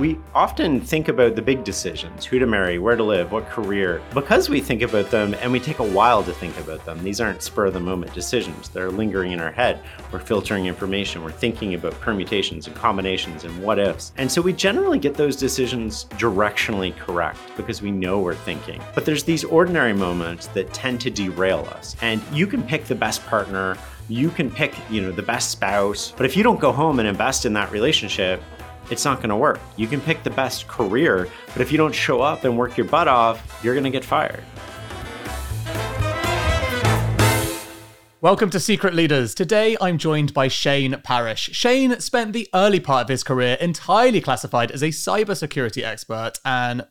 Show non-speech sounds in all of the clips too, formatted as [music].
we often think about the big decisions who to marry, where to live, what career. Because we think about them and we take a while to think about them, these aren't spur of the moment decisions. They're lingering in our head. We're filtering information, we're thinking about permutations and combinations and what ifs. And so we generally get those decisions directionally correct because we know we're thinking. But there's these ordinary moments that tend to derail us. And you can pick the best partner you can pick, you know, the best spouse, but if you don't go home and invest in that relationship, it's not going to work. You can pick the best career, but if you don't show up and work your butt off, you're going to get fired. Welcome to Secret Leaders. Today I'm joined by Shane Parrish. Shane spent the early part of his career entirely classified as a cybersecurity expert, and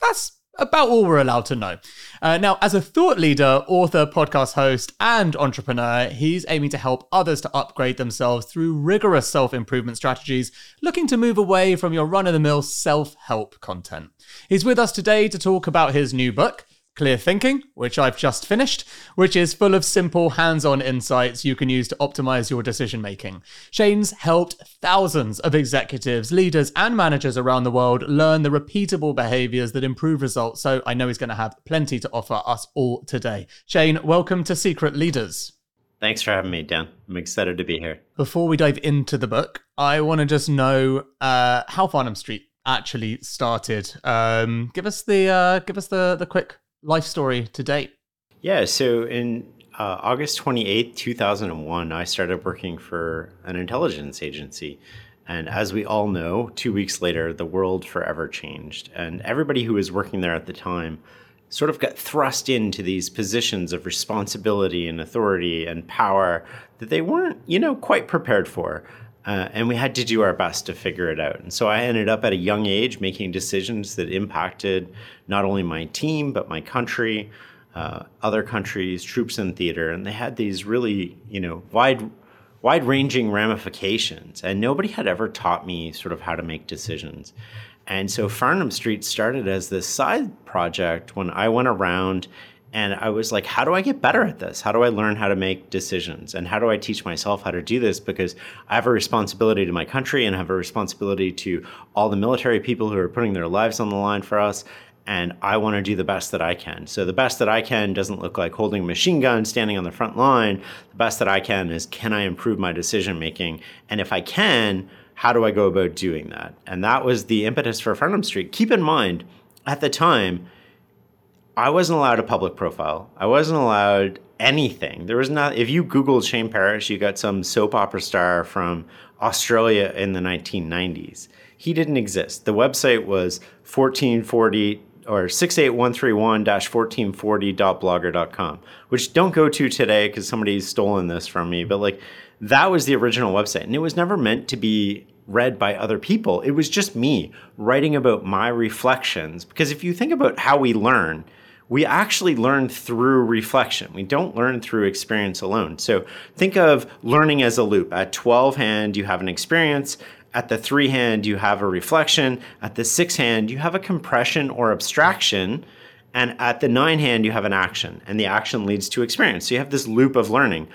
that's about all we're allowed to know. Uh, now, as a thought leader, author, podcast host, and entrepreneur, he's aiming to help others to upgrade themselves through rigorous self improvement strategies, looking to move away from your run of the mill self help content. He's with us today to talk about his new book. Clear Thinking, which I've just finished, which is full of simple hands on insights you can use to optimize your decision making. Shane's helped thousands of executives, leaders, and managers around the world learn the repeatable behaviors that improve results, so I know he's going to have plenty to offer us all today. Shane, welcome to Secret Leaders. Thanks for having me, Dan. I'm excited to be here. Before we dive into the book, I want to just know uh, how Farnam Street actually started. Um, give us the uh, give us the the quick life story to date? Yeah, so in uh, August 28th, 2001, I started working for an intelligence agency. And as we all know, two weeks later, the world forever changed. And everybody who was working there at the time sort of got thrust into these positions of responsibility and authority and power that they weren't, you know, quite prepared for. Uh, and we had to do our best to figure it out. And so I ended up at a young age making decisions that impacted not only my team, but my country, uh, other countries, troops in theater. And they had these really, you know, wide, wide ranging ramifications. And nobody had ever taught me sort of how to make decisions. And so Farnam Street started as this side project when I went around and I was like, how do I get better at this? How do I learn how to make decisions? And how do I teach myself how to do this? Because I have a responsibility to my country and I have a responsibility to all the military people who are putting their lives on the line for us. And I want to do the best that I can. So the best that I can doesn't look like holding a machine gun, standing on the front line. The best that I can is can I improve my decision making? And if I can, how do I go about doing that? And that was the impetus for Farnam Street. Keep in mind, at the time, I wasn't allowed a public profile. I wasn't allowed anything. There was not. If you Googled Shane Parrish, you got some soap opera star from Australia in the 1990s. He didn't exist. The website was 1440 or 68131-1440.blogger.com, which don't go to today because somebody's stolen this from me. But like that was the original website, and it was never meant to be read by other people. It was just me writing about my reflections. Because if you think about how we learn, we actually learn through reflection. We don't learn through experience alone. So think of learning as a loop. At 12 hand, you have an experience. At the three hand, you have a reflection. At the six hand, you have a compression or abstraction. And at the nine hand, you have an action, and the action leads to experience. So you have this loop of learning.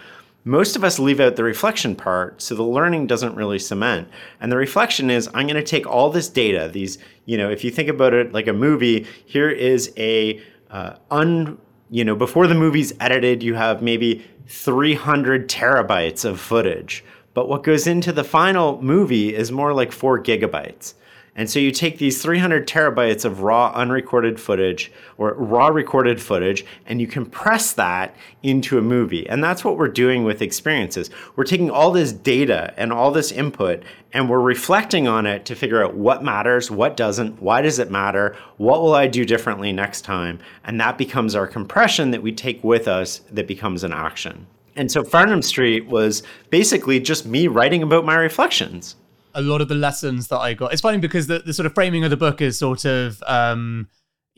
Most of us leave out the reflection part, so the learning doesn't really cement. And the reflection is I'm going to take all this data, these, you know, if you think about it like a movie, here is a uh, un you know before the movie's edited you have maybe 300 terabytes of footage. But what goes into the final movie is more like 4 gigabytes and so you take these 300 terabytes of raw unrecorded footage or raw recorded footage and you compress that into a movie. And that's what we're doing with experiences. We're taking all this data and all this input and we're reflecting on it to figure out what matters, what doesn't, why does it matter, what will I do differently next time? And that becomes our compression that we take with us that becomes an action. And so Farnam Street was basically just me writing about my reflections a lot of the lessons that I got. It's funny because the, the sort of framing of the book is sort of um,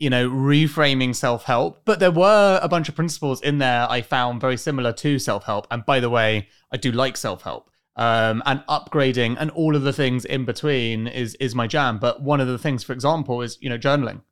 you know, reframing self help. But there were a bunch of principles in there I found very similar to self help. And by the way, I do like self help. Um, and upgrading and all of the things in between is is my jam. But one of the things, for example, is you know journaling.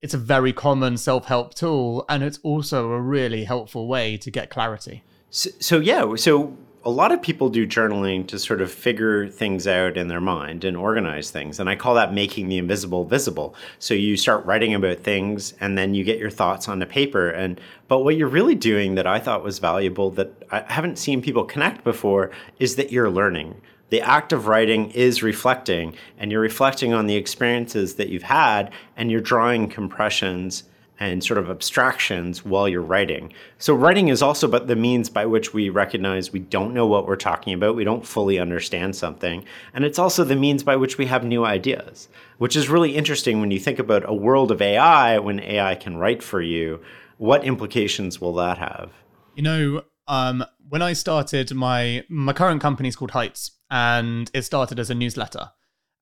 It's a very common self help tool, and it's also a really helpful way to get clarity. So, so yeah, so a lot of people do journaling to sort of figure things out in their mind and organize things. And I call that making the invisible visible. So you start writing about things and then you get your thoughts onto paper. And but what you're really doing that I thought was valuable that I haven't seen people connect before is that you're learning. The act of writing is reflecting, and you're reflecting on the experiences that you've had, and you're drawing compressions and sort of abstractions while you're writing. So, writing is also but the means by which we recognize we don't know what we're talking about, we don't fully understand something, and it's also the means by which we have new ideas, which is really interesting when you think about a world of AI when AI can write for you. What implications will that have? You know, um, when I started my my current company is called Heights, and it started as a newsletter,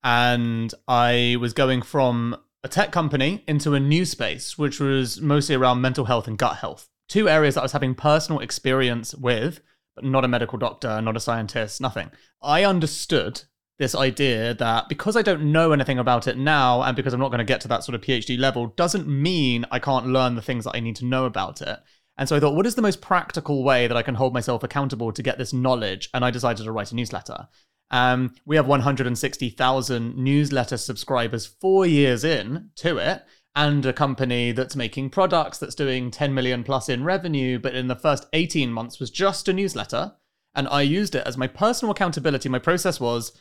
and I was going from a tech company into a new space, which was mostly around mental health and gut health. Two areas that I was having personal experience with, but not a medical doctor, not a scientist, nothing. I understood this idea that because I don't know anything about it now and because I'm not going to get to that sort of PhD level doesn't mean I can't learn the things that I need to know about it. And so I thought, what is the most practical way that I can hold myself accountable to get this knowledge? And I decided to write a newsletter. Um, we have 160,000 newsletter subscribers four years in to it, and a company that's making products that's doing 10 million plus in revenue, but in the first 18 months was just a newsletter. And I used it as my personal accountability. My process was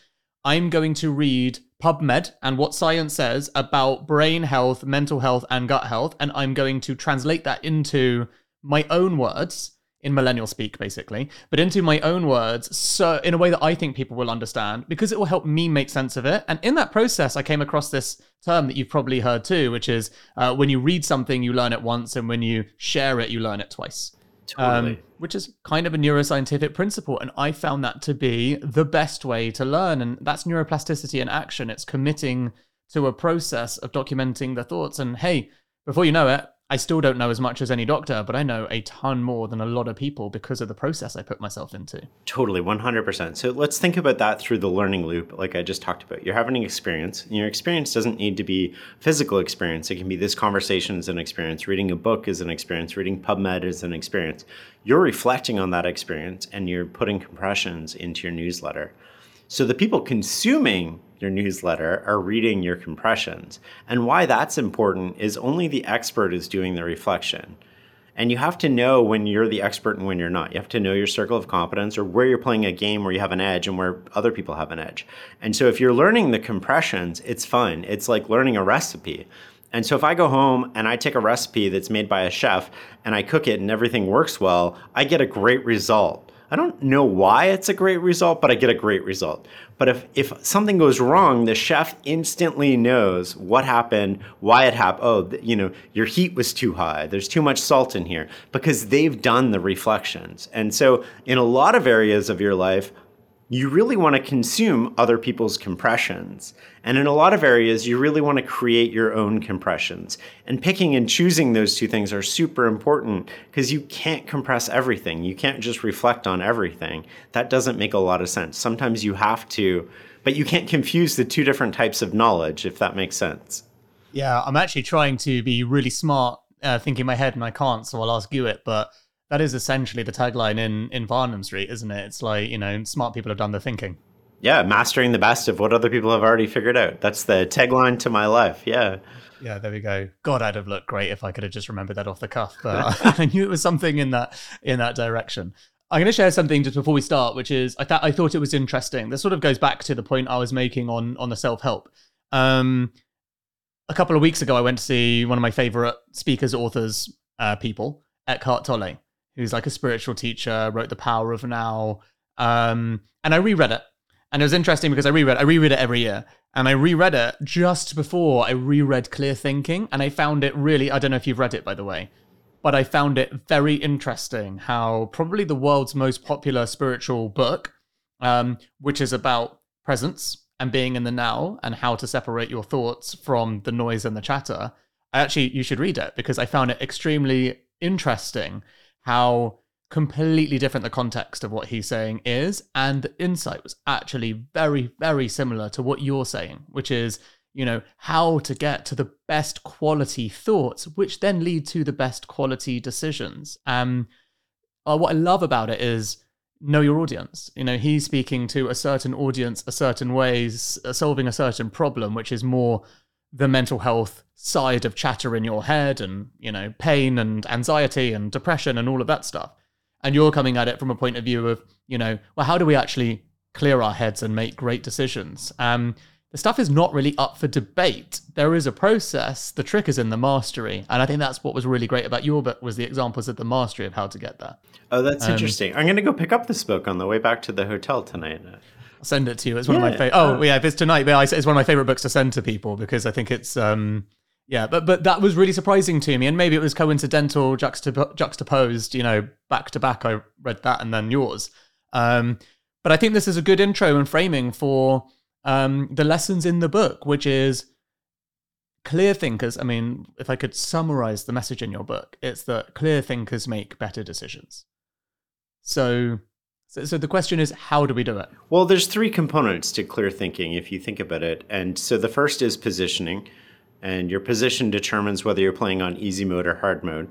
I'm going to read PubMed and what science says about brain health, mental health, and gut health, and I'm going to translate that into my own words in millennial speak basically but into my own words so in a way that i think people will understand because it will help me make sense of it. And in that process i came across this term that you've probably heard too which is uh, when you read something you learn it once and when you share it you learn it twice. Totally. Um, which is kind of a neuroscientific principle and i found that to be the best way to learn and that's neuroplasticity in action. It's committing to a process of documenting the thoughts and hey before you know it I still don't know as much as any doctor, but I know a ton more than a lot of people because of the process I put myself into. Totally, 100%. So let's think about that through the learning loop, like I just talked about. You're having an experience, and your experience doesn't need to be physical experience. It can be this conversation is an experience, reading a book is an experience, reading PubMed is an experience. You're reflecting on that experience and you're putting compressions into your newsletter. So the people consuming your newsletter are reading your compressions. And why that's important is only the expert is doing the reflection. And you have to know when you're the expert and when you're not. You have to know your circle of competence or where you're playing a game where you have an edge and where other people have an edge. And so if you're learning the compressions, it's fun. It's like learning a recipe. And so if I go home and I take a recipe that's made by a chef and I cook it and everything works well, I get a great result. I don't know why it's a great result, but I get a great result. But if, if something goes wrong, the chef instantly knows what happened, why it happened. Oh, you know, your heat was too high. There's too much salt in here because they've done the reflections. And so, in a lot of areas of your life, you really want to consume other people's compressions. And in a lot of areas, you really want to create your own compressions. And picking and choosing those two things are super important because you can't compress everything. You can't just reflect on everything. That doesn't make a lot of sense. Sometimes you have to, but you can't confuse the two different types of knowledge, if that makes sense. Yeah, I'm actually trying to be really smart, uh, thinking in my head, and I can't, so I'll ask you it. But that is essentially the tagline in in Farnam Street, isn't it? It's like you know, smart people have done the thinking. Yeah, mastering the best of what other people have already figured out. That's the tagline to my life. Yeah. Yeah, there we go. God, I'd have looked great if I could have just remembered that off the cuff, but [laughs] [laughs] I knew it was something in that in that direction. I'm going to share something just before we start, which is I thought I thought it was interesting. This sort of goes back to the point I was making on on the self help. Um, a couple of weeks ago, I went to see one of my favorite speakers, authors, uh, people, Eckhart Tolle, who's like a spiritual teacher, wrote The Power of Now. Um, and I reread it. And it was interesting because I reread I reread it every year. And I reread it just before I reread Clear Thinking. And I found it really I don't know if you've read it by the way, but I found it very interesting how probably the world's most popular spiritual book, um, which is about presence and being in the now and how to separate your thoughts from the noise and the chatter. I actually you should read it because I found it extremely interesting how completely different the context of what he's saying is. And the insight was actually very, very similar to what you're saying, which is, you know, how to get to the best quality thoughts, which then lead to the best quality decisions. Um, uh, what I love about it is, know your audience. You know, he's speaking to a certain audience, a certain ways, uh, solving a certain problem, which is more the mental health side of chatter in your head and, you know, pain and anxiety and depression and all of that stuff. And you're coming at it from a point of view of, you know, well, how do we actually clear our heads and make great decisions? Um, the stuff is not really up for debate. There is a process. The trick is in the mastery, and I think that's what was really great about your book was the examples of the mastery of how to get there. Oh, that's um, interesting. I'm going to go pick up this book on the way back to the hotel tonight. I'll send it to you. It's one yeah. of my favorite. Oh, yeah, if it's tonight, it's one of my favorite books to send to people because I think it's um, yeah, but but that was really surprising to me, and maybe it was coincidental, juxtap- juxtaposed. You know, back to back, I read that and then yours. Um, but I think this is a good intro and framing for um, the lessons in the book, which is clear thinkers. I mean, if I could summarize the message in your book, it's that clear thinkers make better decisions. So, so, so the question is, how do we do it? Well, there's three components to clear thinking, if you think about it. And so the first is positioning, and your position determines whether you're playing on easy mode or hard mode.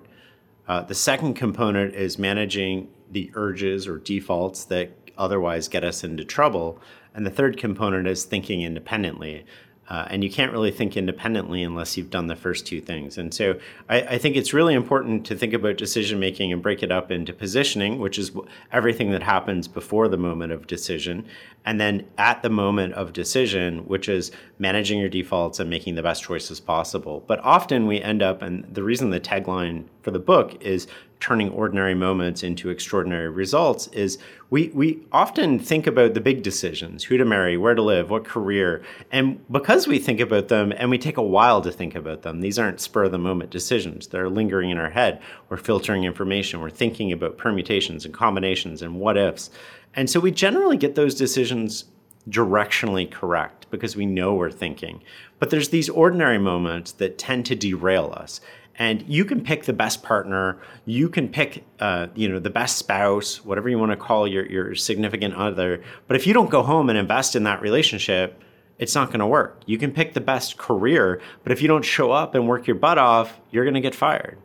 Uh, the second component is managing the urges or defaults that otherwise get us into trouble. And the third component is thinking independently. Uh, and you can't really think independently unless you've done the first two things. And so I, I think it's really important to think about decision making and break it up into positioning, which is everything that happens before the moment of decision, and then at the moment of decision, which is managing your defaults and making the best choices possible. But often we end up, and the reason the tagline for the book is turning ordinary moments into extraordinary results is we we often think about the big decisions who to marry where to live what career. And because we think about them and we take a while to think about them these aren't spur of the moment decisions. They're lingering in our head. We're filtering information. We're thinking about permutations and combinations and what ifs and so we generally get those decisions directionally correct because we know we're thinking. But there's these ordinary moments that tend to derail us. And you can pick the best partner. You can pick uh, you know the best spouse whatever you want to call your, your significant other. But if you don't go home and invest in that relationship it's not going to work. You can pick the best career but if you don't show up and work your butt off you're going to get fired.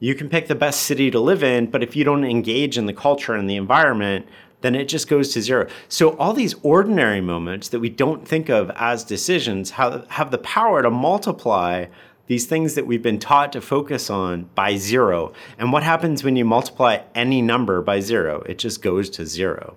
You can pick the best city to live in but if you don't engage in the culture and the environment then it just goes to zero. So all these ordinary moments that we don't think of as decisions have, have the power to multiply these things that we've been taught to focus on by zero. And what happens when you multiply any number by zero? It just goes to zero.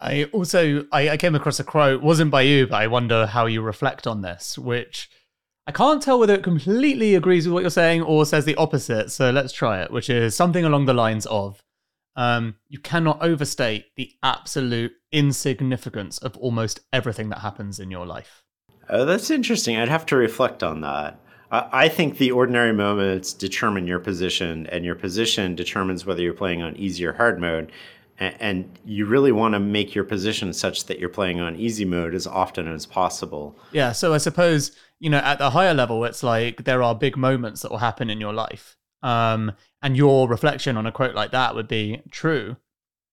I also I, I came across a quote, wasn't by you, but I wonder how you reflect on this, which I can't tell whether it completely agrees with what you're saying or says the opposite. So let's try it, which is something along the lines of um, you cannot overstate the absolute insignificance of almost everything that happens in your life. Oh, that's interesting. I'd have to reflect on that. I think the ordinary moments determine your position, and your position determines whether you're playing on easy or hard mode. And you really want to make your position such that you're playing on easy mode as often as possible. Yeah. So I suppose, you know, at the higher level, it's like there are big moments that will happen in your life. Um, and your reflection on a quote like that would be true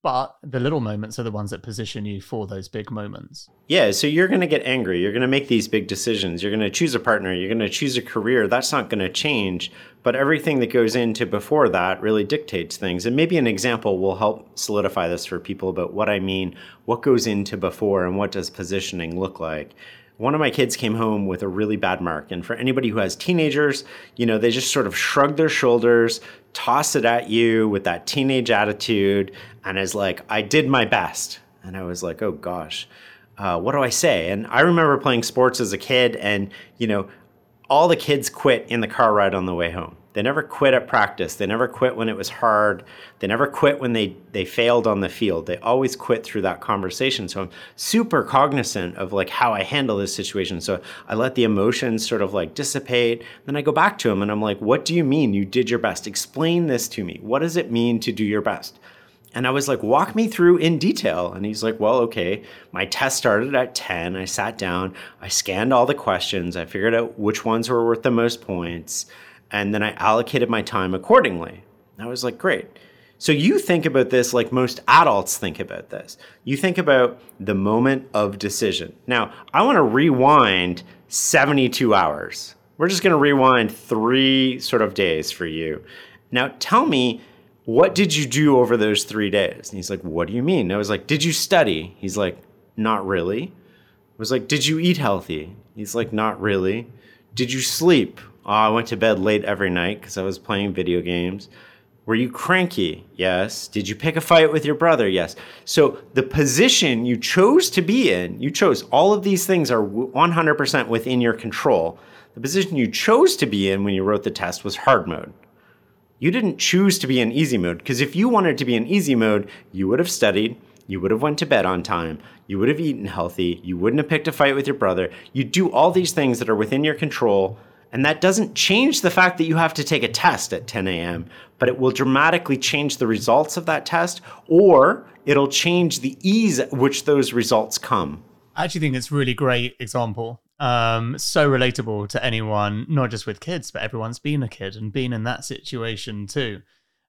but the little moments are the ones that position you for those big moments. Yeah, so you're going to get angry. You're going to make these big decisions. You're going to choose a partner. You're going to choose a career. That's not going to change. But everything that goes into before that really dictates things. And maybe an example will help solidify this for people about what I mean, what goes into before, and what does positioning look like one of my kids came home with a really bad mark. And for anybody who has teenagers, you know, they just sort of shrug their shoulders, toss it at you with that teenage attitude, and is like, I did my best. And I was like, oh gosh, uh, what do I say? And I remember playing sports as a kid, and, you know, all the kids quit in the car ride on the way home. They never quit at practice. They never quit when it was hard. They never quit when they, they failed on the field. They always quit through that conversation. So I'm super cognizant of like how I handle this situation. So I let the emotions sort of like dissipate. Then I go back to them and I'm like, what do you mean you did your best? Explain this to me. What does it mean to do your best? And I was like, walk me through in detail. And he's like, well, okay. My test started at 10. I sat down, I scanned all the questions, I figured out which ones were worth the most points and then I allocated my time accordingly. I was like, great. So you think about this like most adults think about this. You think about the moment of decision. Now, I want to rewind 72 hours. We're just going to rewind three sort of days for you. Now, tell me, what did you do over those three days? And he's like, What do you mean? I was like, Did you study? He's like, Not really. I was like, Did you eat healthy? He's like, Not really. Did you sleep? Oh, I went to bed late every night because I was playing video games. Were you cranky? Yes. Did you pick a fight with your brother? Yes. So the position you chose to be in, you chose, all of these things are 100% within your control. The position you chose to be in when you wrote the test was hard mode. You didn't choose to be in easy mode because if you wanted to be in easy mode, you would have studied, you would have went to bed on time, you would have eaten healthy, you wouldn't have picked a fight with your brother. You do all these things that are within your control and that doesn't change the fact that you have to take a test at 10 a.m., but it will dramatically change the results of that test, or it'll change the ease at which those results come. I actually think it's a really great example. Um, so relatable to anyone, not just with kids, but everyone's been a kid and been in that situation too.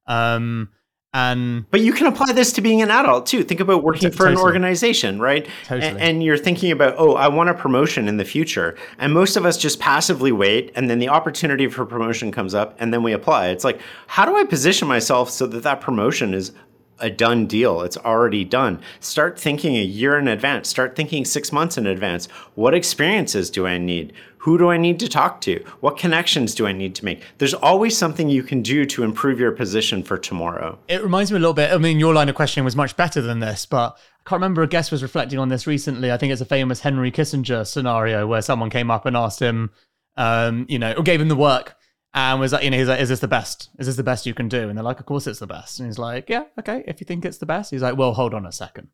Um, and but you can apply this to being an adult too. Think about working for totally. an organization, right? Totally. And, and, you're thinking about, oh, I want a promotion in the future. And most of us just passively wait, and then the opportunity for promotion comes up, and then we apply. It's like, how do I position myself so that that promotion is a done deal. It's already done. Start thinking a year in advance. Start thinking six months in advance. What experiences do I need? Who do I need to talk to? What connections do I need to make? There's always something you can do to improve your position for tomorrow. It reminds me a little bit. I mean, your line of questioning was much better than this, but I can't remember a guest was reflecting on this recently. I think it's a famous Henry Kissinger scenario where someone came up and asked him, um, you know, or gave him the work and was like, you know, he's like, is this the best? Is this the best you can do? And they're like, of course it's the best. And he's like, yeah, okay, if you think it's the best. He's like, well, hold on a second.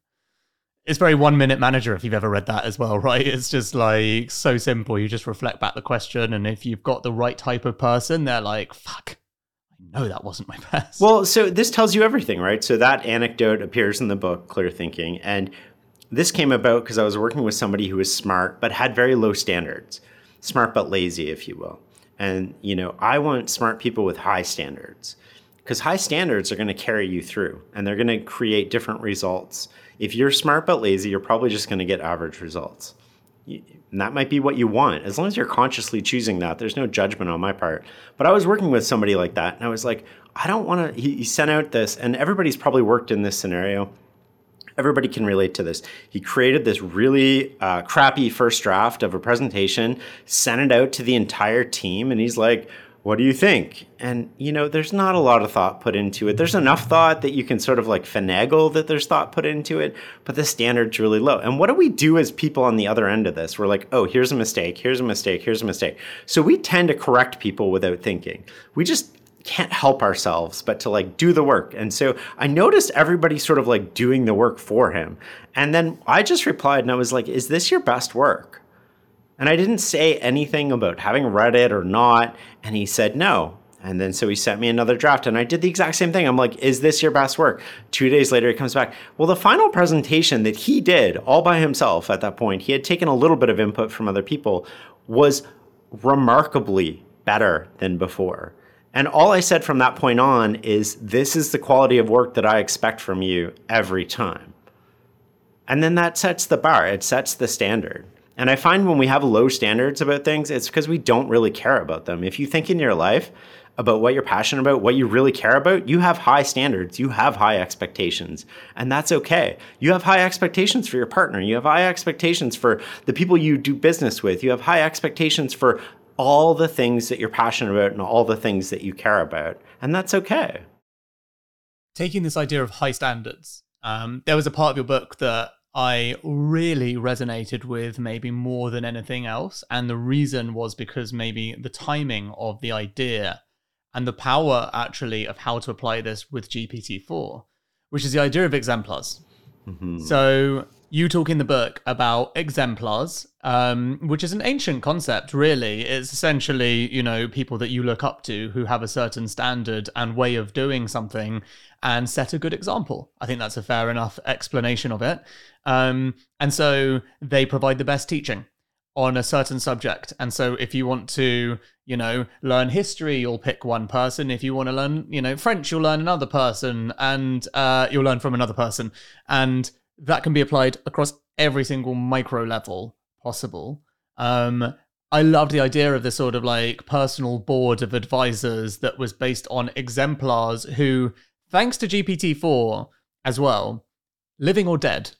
It's very one minute manager if you've ever read that as well, [laughs] right? It's just like so simple. You just reflect back the question. And if you've got the right type of person, they're like, fuck, I know that wasn't my [laughs] best. Well, so this tells you everything, right? So that anecdote appears in the book, Clear Thinking. And this came about because I was working with somebody who was smart, but had very low standards. Smart but lazy, if you will. And, you know, I want smart people with high standards because high standards are going to carry you through and they're going to create different results. If you're smart but lazy, you're probably just going to get average results. And that might be what you want. As long as you're consciously choosing that, there's no judgment on my part. But I was working with somebody like that and I was like, I don't want to. He, he sent out this, and everybody's probably worked in this scenario everybody can relate to this. He created this really uh, crappy first draft of a presentation, sent it out to the entire team, and he's like, what do you think? And, you know, there's not a lot of thought put into it. There's enough thought that you can sort of like finagle that there's thought put into it, but the standard's really low. And what do we do as people on the other end of this? We're like, oh, here's a mistake, here's a mistake, here's a mistake. So we tend to correct people without thinking. We just can't help ourselves but to like do the work. And so I noticed everybody sort of like doing the work for him. And then I just replied and I was like, is this your best work? And I didn't say anything about having read it or not. And he said no. And then so he sent me another draft and I did the exact same thing. I'm like, is this your best work? Two days later, he comes back. Well, the final presentation that he did all by himself at that point, he had taken a little bit of input from other people, was remarkably better than before. And all I said from that point on is, this is the quality of work that I expect from you every time. And then that sets the bar, it sets the standard. And I find when we have low standards about things, it's because we don't really care about them. If you think in your life about what you're passionate about, what you really care about, you have high standards, you have high expectations, and that's okay. You have high expectations for your partner, you have high expectations for the people you do business with, you have high expectations for all the things that you're passionate about and all the things that you care about, and that's okay. Taking this idea of high standards, um, there was a part of your book that I really resonated with maybe more than anything else. And the reason was because maybe the timing of the idea and the power actually of how to apply this with GPT-4, which is the idea of exemplars. Mm-hmm. So you talk in the book about exemplars, um, which is an ancient concept, really. It's essentially, you know, people that you look up to who have a certain standard and way of doing something and set a good example. I think that's a fair enough explanation of it. Um, and so they provide the best teaching on a certain subject. And so if you want to, you know, learn history, you'll pick one person. If you want to learn, you know, French, you'll learn another person and uh, you'll learn from another person. And that can be applied across every single micro level possible. Um, I loved the idea of this sort of like personal board of advisors that was based on exemplars who, thanks to GPT-4 as well, living or dead,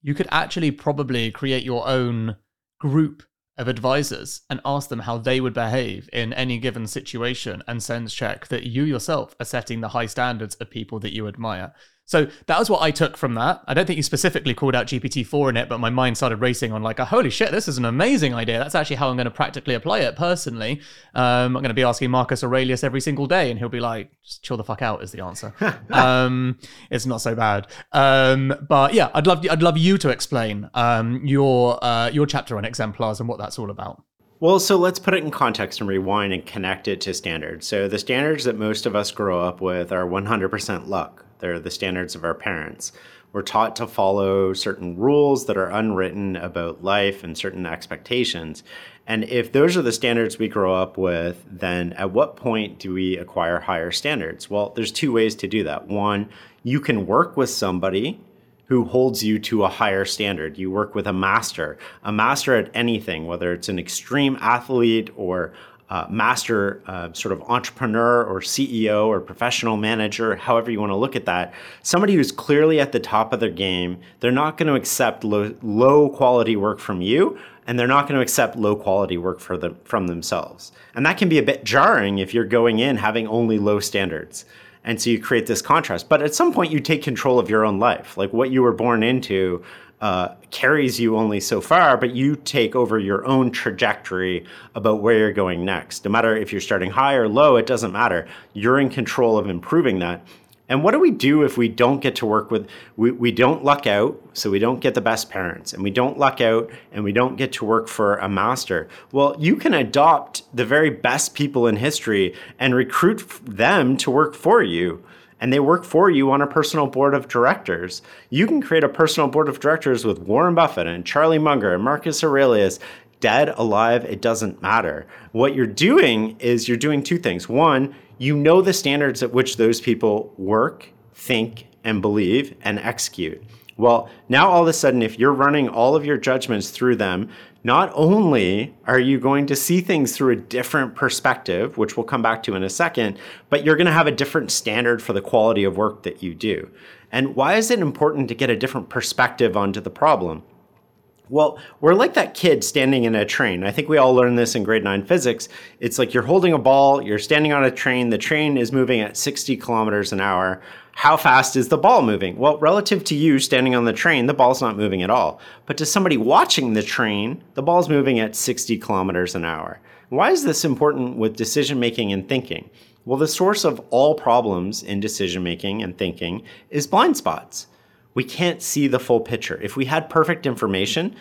you could actually probably create your own group of advisors and ask them how they would behave in any given situation and sense check that you yourself are setting the high standards of people that you admire. So that was what I took from that. I don't think you specifically called out GPT-4 in it, but my mind started racing on like, oh, holy shit, this is an amazing idea. That's actually how I'm going to practically apply it personally. Um, I'm going to be asking Marcus Aurelius every single day, and he'll be like, just chill the fuck out is the answer. [laughs] um, it's not so bad. Um, but yeah, I'd love I'd love you to explain um, your uh, your chapter on exemplars and what that's all about. Well, so let's put it in context and rewind and connect it to standards. So the standards that most of us grow up with are 100% luck they're the standards of our parents. We're taught to follow certain rules that are unwritten about life and certain expectations. And if those are the standards we grow up with, then at what point do we acquire higher standards? Well, there's two ways to do that. One, you can work with somebody who holds you to a higher standard. You work with a master, a master at anything, whether it's an extreme athlete or uh, master uh, sort of entrepreneur or CEO or professional manager, however you want to look at that, somebody who's clearly at the top of their game, they're not going to accept low, low quality work from you and they're not going to accept low quality work for them, from themselves. And that can be a bit jarring if you're going in having only low standards. And so you create this contrast. But at some point, you take control of your own life. Like what you were born into uh, carries you only so far, but you take over your own trajectory about where you're going next. No matter if you're starting high or low, it doesn't matter. You're in control of improving that. And what do we do if we don't get to work with, we, we don't luck out, so we don't get the best parents, and we don't luck out, and we don't get to work for a master? Well, you can adopt the very best people in history and recruit them to work for you and they work for you on a personal board of directors. You can create a personal board of directors with Warren Buffett and Charlie Munger and Marcus Aurelius. Dead, alive, it doesn't matter. What you're doing is you're doing two things. One, you know the standards at which those people work, think, and believe and execute. Well, now all of a sudden, if you're running all of your judgments through them, not only are you going to see things through a different perspective, which we'll come back to in a second, but you're going to have a different standard for the quality of work that you do. And why is it important to get a different perspective onto the problem? Well, we're like that kid standing in a train. I think we all learned this in grade nine physics. It's like you're holding a ball, you're standing on a train, the train is moving at 60 kilometers an hour. How fast is the ball moving? Well, relative to you standing on the train, the ball's not moving at all. But to somebody watching the train, the ball's moving at 60 kilometers an hour. Why is this important with decision making and thinking? Well, the source of all problems in decision making and thinking is blind spots we can't see the full picture. If we had perfect information,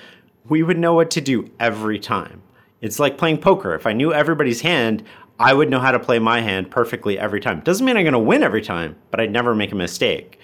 we would know what to do every time. It's like playing poker. If I knew everybody's hand, I would know how to play my hand perfectly every time. Doesn't mean I'm going to win every time, but I'd never make a mistake.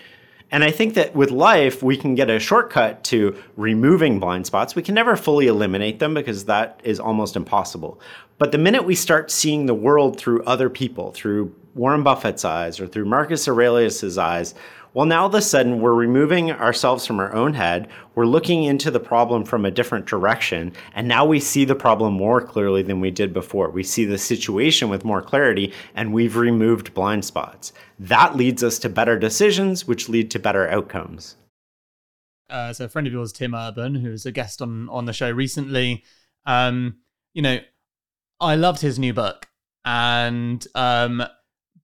And I think that with life, we can get a shortcut to removing blind spots. We can never fully eliminate them because that is almost impossible. But the minute we start seeing the world through other people, through Warren Buffett's eyes or through Marcus Aurelius's eyes, well, now all of a sudden we're removing ourselves from our own head. We're looking into the problem from a different direction. And now we see the problem more clearly than we did before. We see the situation with more clarity and we've removed blind spots. That leads us to better decisions, which lead to better outcomes. Uh, so a friend of yours, Tim Urban, who was a guest on, on the show recently, um, you know, I loved his new book. And um,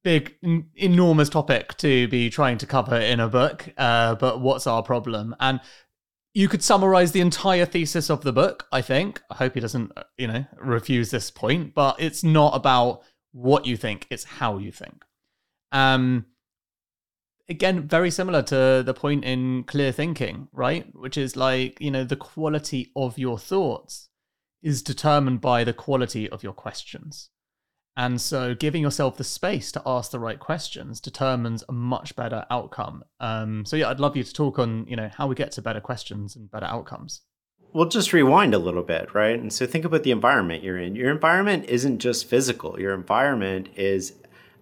big, n- enormous topic to be trying to cover in a book. Uh, but what's our problem? And you could summarize the entire thesis of the book. I think. I hope he doesn't, uh, you know, refuse this point. But it's not about what you think; it's how you think. Um, again, very similar to the point in clear thinking, right? Which is like you know the quality of your thoughts is determined by the quality of your questions. And so giving yourself the space to ask the right questions determines a much better outcome. Um, so yeah, I'd love you to talk on, you know, how we get to better questions and better outcomes. We'll just rewind a little bit, right? And so think about the environment you're in. Your environment isn't just physical. Your environment is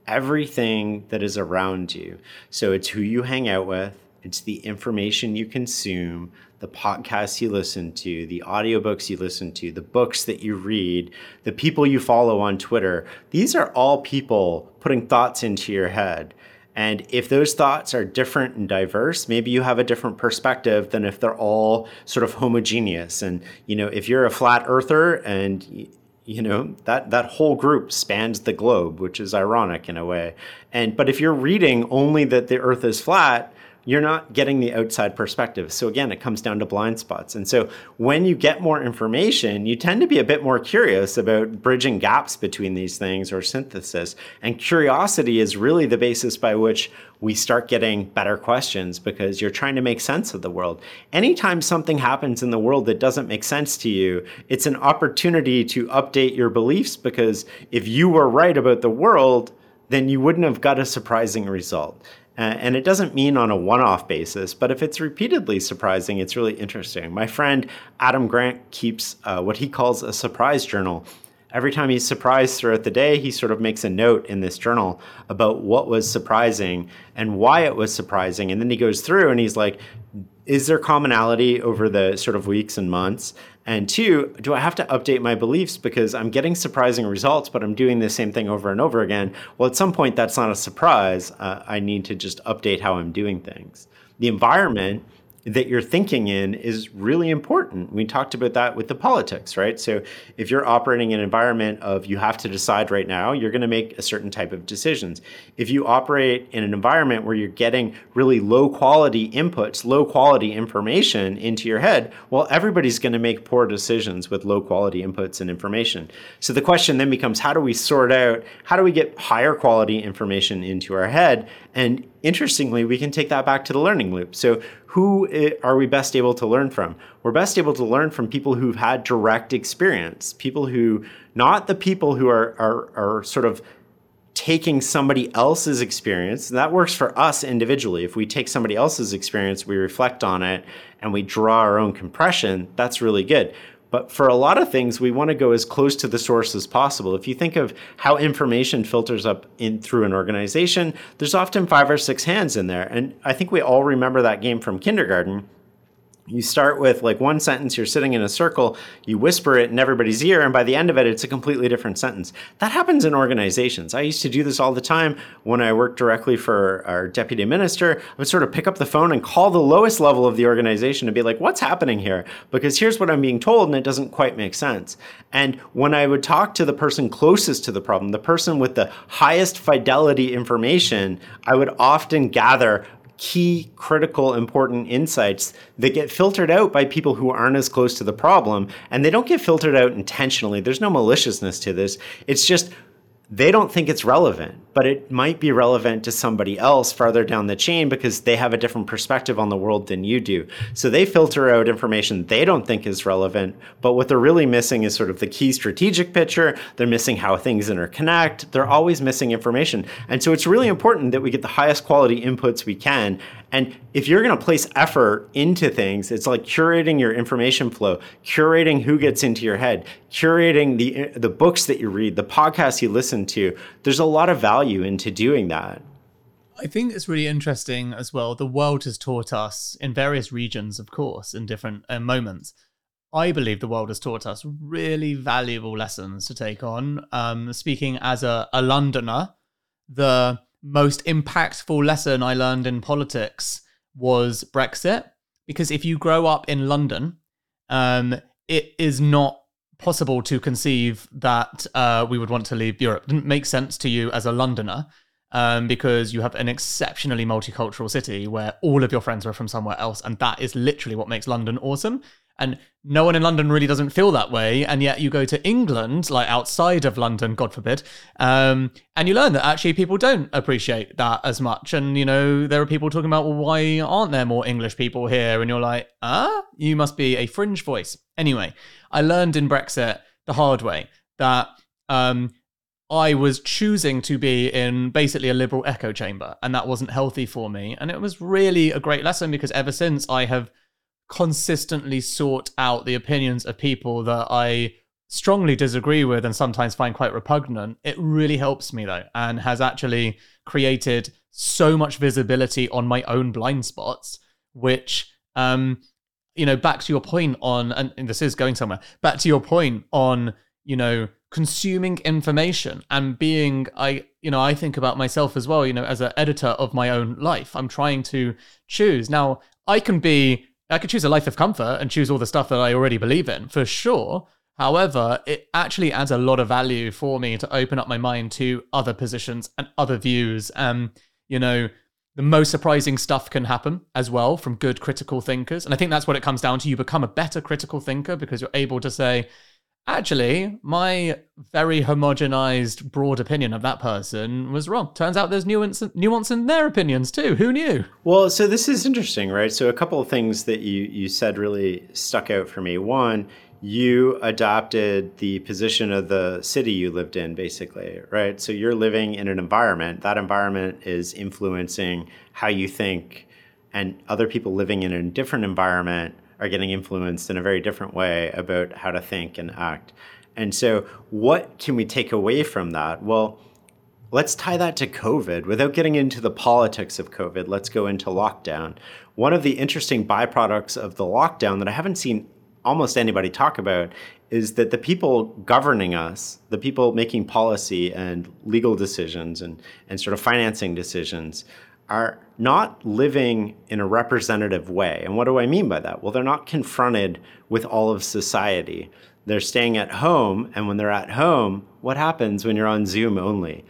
everything that is around you. So it's who you hang out with, it's the information you consume, the podcasts you listen to, the audiobooks you listen to, the books that you read, the people you follow on Twitter. These are all people putting thoughts into your head. And if those thoughts are different and diverse, maybe you have a different perspective than if they're all sort of homogeneous. And, you know, if you're a flat earther and you know that that whole group spans the globe which is ironic in a way and but if you're reading only that the earth is flat you're not getting the outside perspective. So again, it comes down to blind spots. And so when you get more information, you tend to be a bit more curious about bridging gaps between these things or synthesis. And curiosity is really the basis by which we start getting better questions because you're trying to make sense of the world. Anytime something happens in the world that doesn't make sense to you, it's an opportunity to update your beliefs because if you were right about the world, then you wouldn't have got a surprising result. Uh, and it doesn't mean on a one off basis, but if it's repeatedly surprising, it's really interesting. My friend Adam Grant keeps uh, what he calls a surprise journal. Every time he's surprised throughout the day, he sort of makes a note in this journal about what was surprising and why it was surprising. And then he goes through and he's like, is there commonality over the sort of weeks and months? And two, do I have to update my beliefs because I'm getting surprising results, but I'm doing the same thing over and over again? Well, at some point, that's not a surprise. Uh, I need to just update how I'm doing things. The environment that you're thinking in is really important. We talked about that with the politics, right? So if you're operating in an environment of you have to decide right now, you're going to make a certain type of decisions. If you operate in an environment where you're getting really low quality inputs, low quality information into your head, well, everybody's going to make poor decisions with low quality inputs and information. So the question then becomes how do we sort out, how do we get higher quality information into our head? And interestingly, we can take that back to the learning loop. So who are we best able to learn from? We're best able to learn from people who've had direct experience, people who, not the people who are, are, are sort of taking somebody else's experience. That works for us individually. If we take somebody else's experience, we reflect on it, and we draw our own compression, that's really good. But for a lot of things, we want to go as close to the source as possible. If you think of how information filters up in through an organization, there's often five or six hands in there. And I think we all remember that game from kindergarten you start with like one sentence, you're sitting in a circle, you whisper it in everybody's ear, and by the end of it, it's a completely different sentence. That happens in organizations. I used to do this all the time when I worked directly for our deputy minister. I would sort of pick up the phone and call the lowest level of the organization to be like, what's happening here? Because here's what I'm being told, and it doesn't quite make sense. And when I would talk to the person closest to the problem, the person with the highest fidelity information, I would often gather key, critical, important insights that get filtered out by people who aren't as close to the problem. And they don't get filtered out intentionally. There's no maliciousness to this. It's just they don't think it's relevant, but it might be relevant to somebody else farther down the chain because they have a different perspective on the world than you do. So they filter out information they don't think is relevant, but what they're really missing is sort of the key strategic picture. They're missing how things interconnect. They're always missing information. And so it's really important that we get the highest quality inputs we can and if you're going to place effort into things, it's like curating your information flow, curating who gets into your head, curating the the books that you read, the podcasts you listen to. There's a lot of value into doing that. I think it's really interesting as well. The world has taught us in various regions, of course, in different uh, moments. I believe the world has taught us really valuable lessons to take on. Um, speaking as a, a Londoner, the most impactful lesson I learned in politics was Brexit. Because if you grow up in London, um, it is not possible to conceive that uh, we would want to leave Europe. It didn't make sense to you as a Londoner um, because you have an exceptionally multicultural city where all of your friends are from somewhere else. And that is literally what makes London awesome. And no one in London really doesn't feel that way. And yet you go to England, like outside of London, God forbid, um, and you learn that actually people don't appreciate that as much. And, you know, there are people talking about, well, why aren't there more English people here? And you're like, ah, you must be a fringe voice. Anyway, I learned in Brexit the hard way that um, I was choosing to be in basically a liberal echo chamber, and that wasn't healthy for me. And it was really a great lesson because ever since I have consistently sort out the opinions of people that I strongly disagree with and sometimes find quite repugnant. It really helps me though, and has actually created so much visibility on my own blind spots, which, um, you know, back to your point on, and, and this is going somewhere, back to your point on, you know, consuming information and being i you know i think about myself as well you know as an editor of my own life i'm trying to choose now i can be I could choose a life of comfort and choose all the stuff that I already believe in, for sure. However, it actually adds a lot of value for me to open up my mind to other positions and other views. And, you know, the most surprising stuff can happen as well from good critical thinkers. And I think that's what it comes down to. You become a better critical thinker because you're able to say, actually, my very homogenized, broad opinion of that person was wrong. Turns out there's nuance, nuance in their opinions too. Who knew? Well, so this is interesting, right? So a couple of things that you you said really stuck out for me. One, you adopted the position of the city you lived in, basically, right? So you're living in an environment. That environment is influencing how you think, and other people living in a different environment are getting influenced in a very different way about how to think and act. And so, what can we take away from that? Well, let's tie that to COVID. Without getting into the politics of COVID, let's go into lockdown. One of the interesting byproducts of the lockdown that I haven't seen almost anybody talk about is that the people governing us, the people making policy and legal decisions and, and sort of financing decisions, are not living in a representative way. And what do I mean by that? Well, they're not confronted with all of society. They're staying at home, and when they're at home, what happens when you're on Zoom only?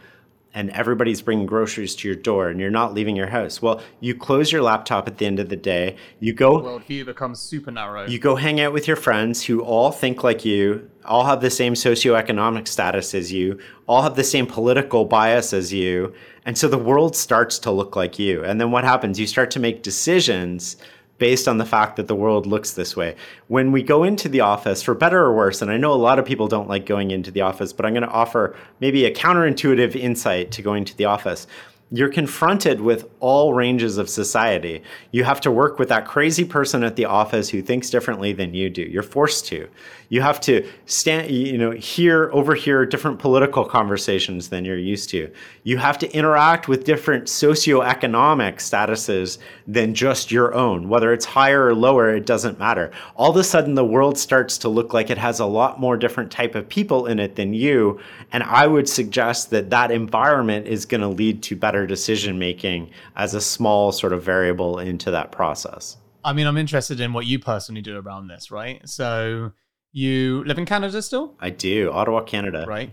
And everybody's bringing groceries to your door and you're not leaving your house. Well, you close your laptop at the end of the day. You go worldview becomes super narrow. You go hang out with your friends who all think like you, all have the same socioeconomic status as you, all have the same political bias as you, and so the world starts to look like you. And then what happens? You start to make decisions based on the fact that the world looks this way. When we go into the office, for better or worse, and I know a lot of people don't like going into the office, but I'm going to offer maybe a counterintuitive insight to going to the office. You're confronted with all ranges of society. You have to work with that crazy person at the office who thinks differently than you do. You're forced to. You have to stand, you know, hear, overhear different political conversations than you're used to. You have to interact with different socioeconomic statuses than just your own. Whether it's higher or lower, it doesn't matter. All of a sudden, the world starts to look like it has a lot more different type of people in it than you. And I would suggest that that environment is going to lead to better decision making as a small sort of variable into that process. I mean, I'm interested in what you personally do around this, right? So you live in Canada still? I do. Ottawa, Canada. Right.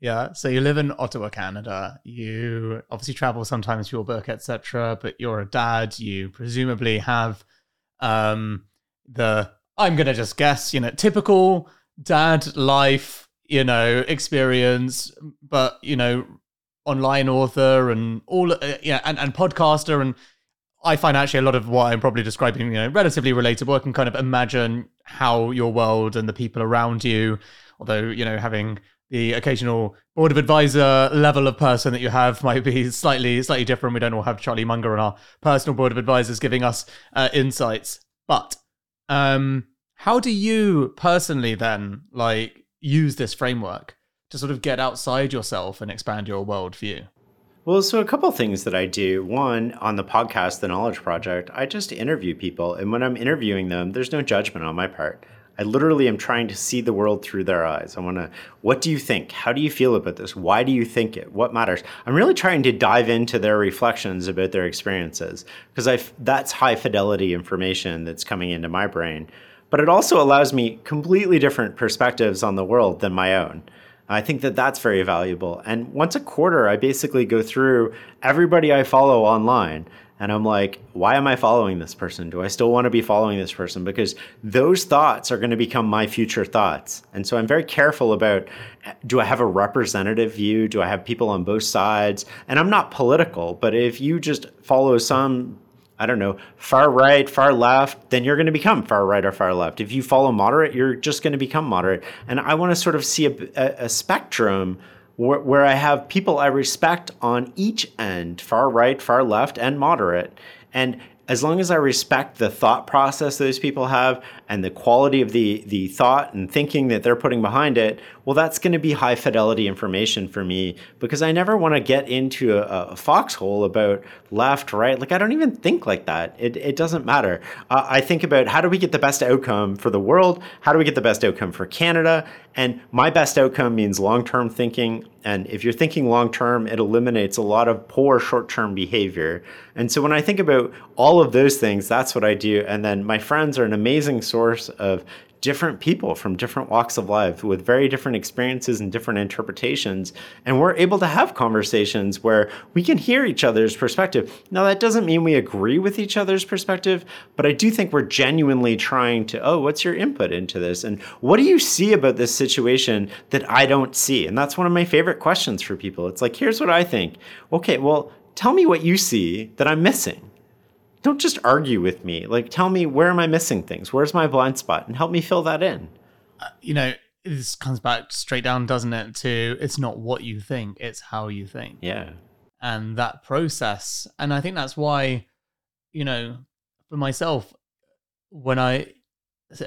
Yeah. So you live in Ottawa, Canada. You obviously travel sometimes for your work, etc. But you're a dad. You presumably have um, the I'm gonna just guess, you know, typical dad life, you know, experience, but you know, online author and all, uh, yeah, and, and podcaster and I find actually a lot of what I'm probably describing, you know, relatively relatable. I can kind of imagine how your world and the people around you, although, you know, having the occasional board of advisor level of person that you have might be [laughs] slightly slightly different. We don't all have Charlie Munger on our personal board of advisors giving us uh, insights. But um, how do you personally then like use this framework to sort of get outside yourself and expand your worldview? Well, so a couple things that I do. One, on the podcast, The Knowledge Project, I just interview people. And when I'm interviewing them, there's no judgment on my part. I literally am trying to see the world through their eyes. I want to, what do you think? How do you feel about this? Why do you think it? What matters? I'm really trying to dive into their reflections about their experiences because that's high fidelity information that's coming into my brain. But it also allows me completely different perspectives on the world than my own. I think that that's very valuable. And once a quarter, I basically go through everybody I follow online. And I'm like, why am I following this person? Do I still want to be following this person? Because those thoughts are going to become my future thoughts. And so I'm very careful about do I have a representative view? Do I have people on both sides? And I'm not political, but if you just follow some I don't know, far right, far left, then you're going to become far right or far left. If you follow moderate, you're just going to become moderate. And I want to sort of see a, a, a spectrum where, where I have people I respect on each end, far right, far left, and moderate. And as long as I respect the thought process those people have and the quality of the the thought and thinking that they're putting behind it, well, that's going to be high fidelity information for me because I never want to get into a, a, foxhole about left, right. Like I don't even think like that. It it doesn't matter. Uh, I think about how do we get the best outcome for the world? How do we get the best outcome for Canada? And my best outcome means long term thinking. And if you're thinking long term, it eliminates a lot of poor short term behavior. And so when I think about all of those things, that's what I do. And then my friends are an amazing source of different people from different walks of life with very different experiences and different interpretations. And we're able to have conversations where we can hear each other's perspective. Now, that doesn't mean we agree with each other's perspective, but I do think we're genuinely trying to, oh, what's your input into this? And what do you see about this situation that I don't see? And that's one of my favorite questions for people. It's like, here's what I think. Okay, well, tell me what you see that I'm missing don't just argue with me. Like, tell me where am I missing things? Where's my blind spot? And help me fill that in. Uh, you know, this comes back straight down, doesn't it? To it's not what you think, it's how you think. Yeah. And that process. And I think that's why, you know, for myself, when I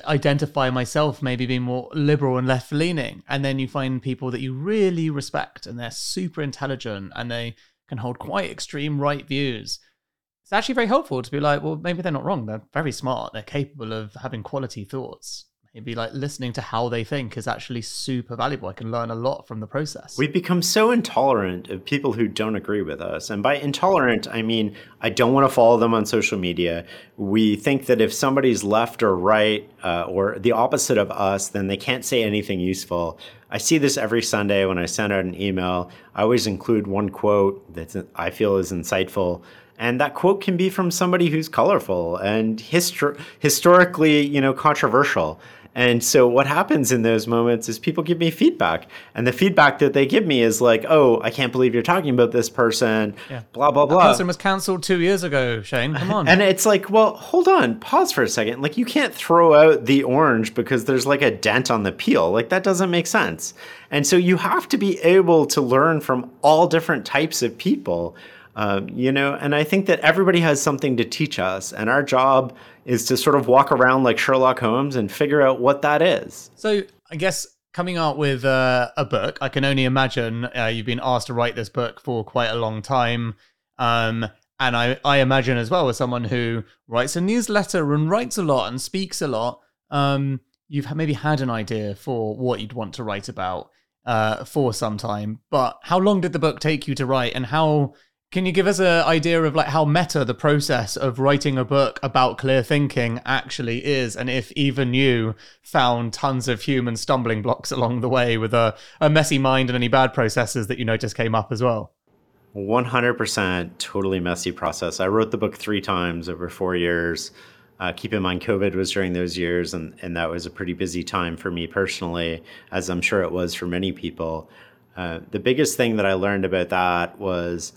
identify myself maybe being more liberal and left leaning, and then you find people that you really respect and they're super intelligent and they can hold quite extreme right views it's actually very helpful to be like, well, maybe they're not wrong. They're very smart. They're capable of having quality thoughts. Maybe like listening to how they think is actually super valuable. I can learn a lot from the process. We've become so intolerant of people who don't agree with us. And by intolerant, I mean I don't want to follow them on social media. We think that if somebody's left or right uh, or the opposite of us, then they can't say anything useful. I see this every Sunday when I send out an email. I always include one quote that I feel is insightful and that quote can be from somebody who's colorful and histor- historically you know controversial And so what happens in those moments is people give me feedback. And the feedback that they give me is like, oh, I can't believe you're talking about this person, Yeah. blah, blah, That blah. person was cancelled two years ago, Shane. Come on. And it's like, well, hold on, pause for a second. Like, you can't throw out the orange because there's like a dent on the peel. Like, that doesn't make sense. And so you have to be able to learn from all different types of people, um, you know. And I think that everybody has something to teach us, and our job is to sort of walk around like Sherlock Holmes and figure out what that is. So I guess coming out with uh, a book, I can only imagine uh, you've been asked to write this book for quite a long time. Um, and I, I imagine as well, as someone who writes a newsletter and writes a lot and speaks a lot, um, you've maybe had an idea for what you'd want to write about uh, for some time. But how long did the book take you to write, and how can you give us an idea of like how meta the process of writing a book about clear thinking actually is, and if even you found tons of human stumbling blocks along the way with a, a messy mind and any bad processes that you noticed came up as well? 100% totally messy process. I wrote the book three times over four years. Uh, keep in mind, COVID was during those years, and, and that was a pretty busy time for me personally, as I'm sure it was for many people. Uh, the biggest thing that I learned about that was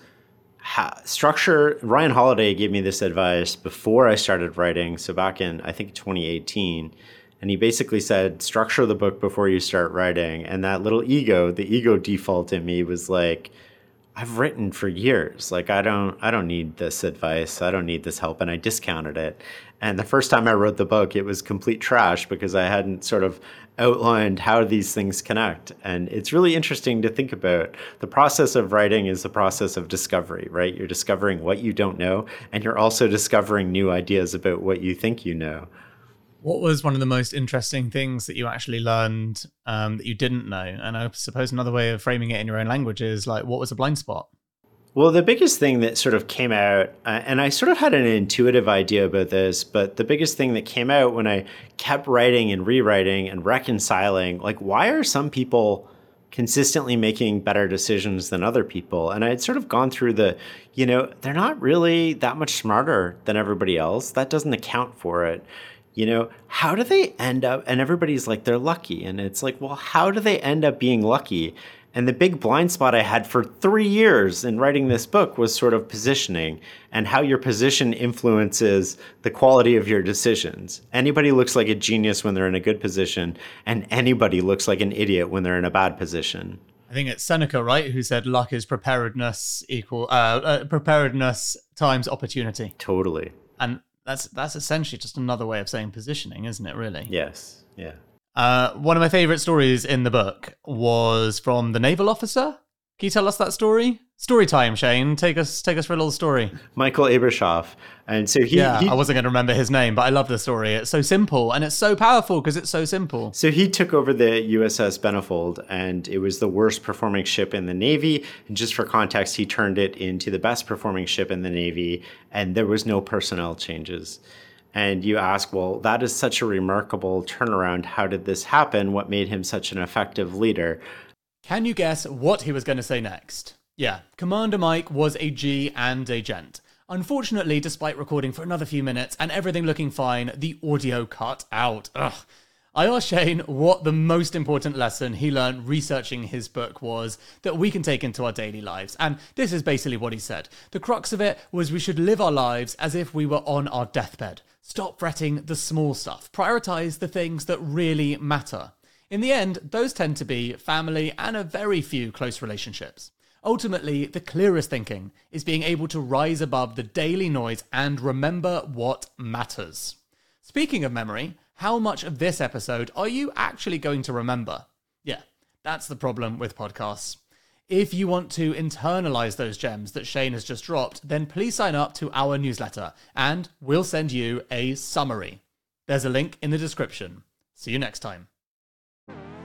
ha- structure. Ryan Holiday gave me this advice before I started writing. So back in, I think, 2018. And he basically said, structure the book before you start writing. And that little ego, the ego default in me was like, I've written for years. Like I don't I don't need this advice. I don't need this help and I discounted it. And the first time I wrote the book, it was complete trash because I hadn't sort of outlined how these things connect. And it's really interesting to think about. The process of writing is the process of discovery, right? You're discovering what you don't know and you're also discovering new ideas about what you think you know. What was one of the most interesting things that you actually learned um, that you didn't know? And I suppose another way of framing it in your own language is like, what was a blind spot? Well, the biggest thing that sort of came out, uh, and I sort of had an intuitive idea about this, but the biggest thing that came out when I kept writing and rewriting and reconciling, like, why are some people consistently making better decisions than other people? And I had sort of gone through the, you know, they're not really that much smarter than everybody else. That doesn't account for it. You know, how do they end up? And everybody's like, they're lucky. And it's like, well, how do they end up being lucky? And the big blind spot I had for three years in writing this book was sort of positioning and how your position influences the quality of your decisions. Anybody looks like a genius when they're in a good position, and anybody looks like an idiot when they're in a bad position. I think it's Seneca, right, who said luck is preparedness equal uh, uh, preparedness times opportunity, Totally. and that's that's essentially just another way of saying positioning, isn't it? Really. Yes. Yeah. Uh, one of my favorite stories in the book was from the naval officer. Can you tell us that story? Story time, Shane. Take us take us for a little story. Michael Abrashoff. And so he, yeah, he I wasn't going to remember his name, but I love the story. It's so simple and it's so powerful because it's so simple. So he took over the USS Benfold, and it was the worst performing ship in the Navy. And just for context, he turned it into the best performing ship in the Navy, and there was no personnel changes. And you ask, well, that is such a remarkable turnaround. How did this happen? What made him such an effective leader? Can you guess what he was going to say next? Yeah, Commander Mike was a G and a gent. Unfortunately, despite recording for another few minutes and everything looking fine, the audio cut out. Ugh. I asked Shane what the most important lesson he learned researching his book was that we can take into our daily lives. And this is basically what he said. The crux of it was we should live our lives as if we were on our deathbed. Stop fretting the small stuff. Prioritize the things that really matter. In the end, those tend to be family and a very few close relationships. Ultimately, the clearest thinking is being able to rise above the daily noise and remember what matters. Speaking of memory, how much of this episode are you actually going to remember? Yeah, that's the problem with podcasts. If you want to internalize those gems that Shane has just dropped, then please sign up to our newsletter and we'll send you a summary. There's a link in the description. See you next time.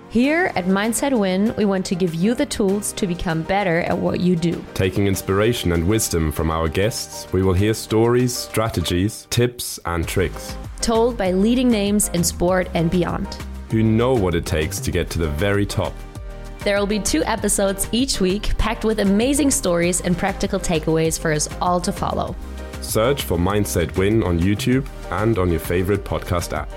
Here at Mindset Win, we want to give you the tools to become better at what you do. Taking inspiration and wisdom from our guests, we will hear stories, strategies, tips, and tricks. Told by leading names in sport and beyond. Who know what it takes to get to the very top. There will be two episodes each week packed with amazing stories and practical takeaways for us all to follow. Search for Mindset Win on YouTube and on your favorite podcast app.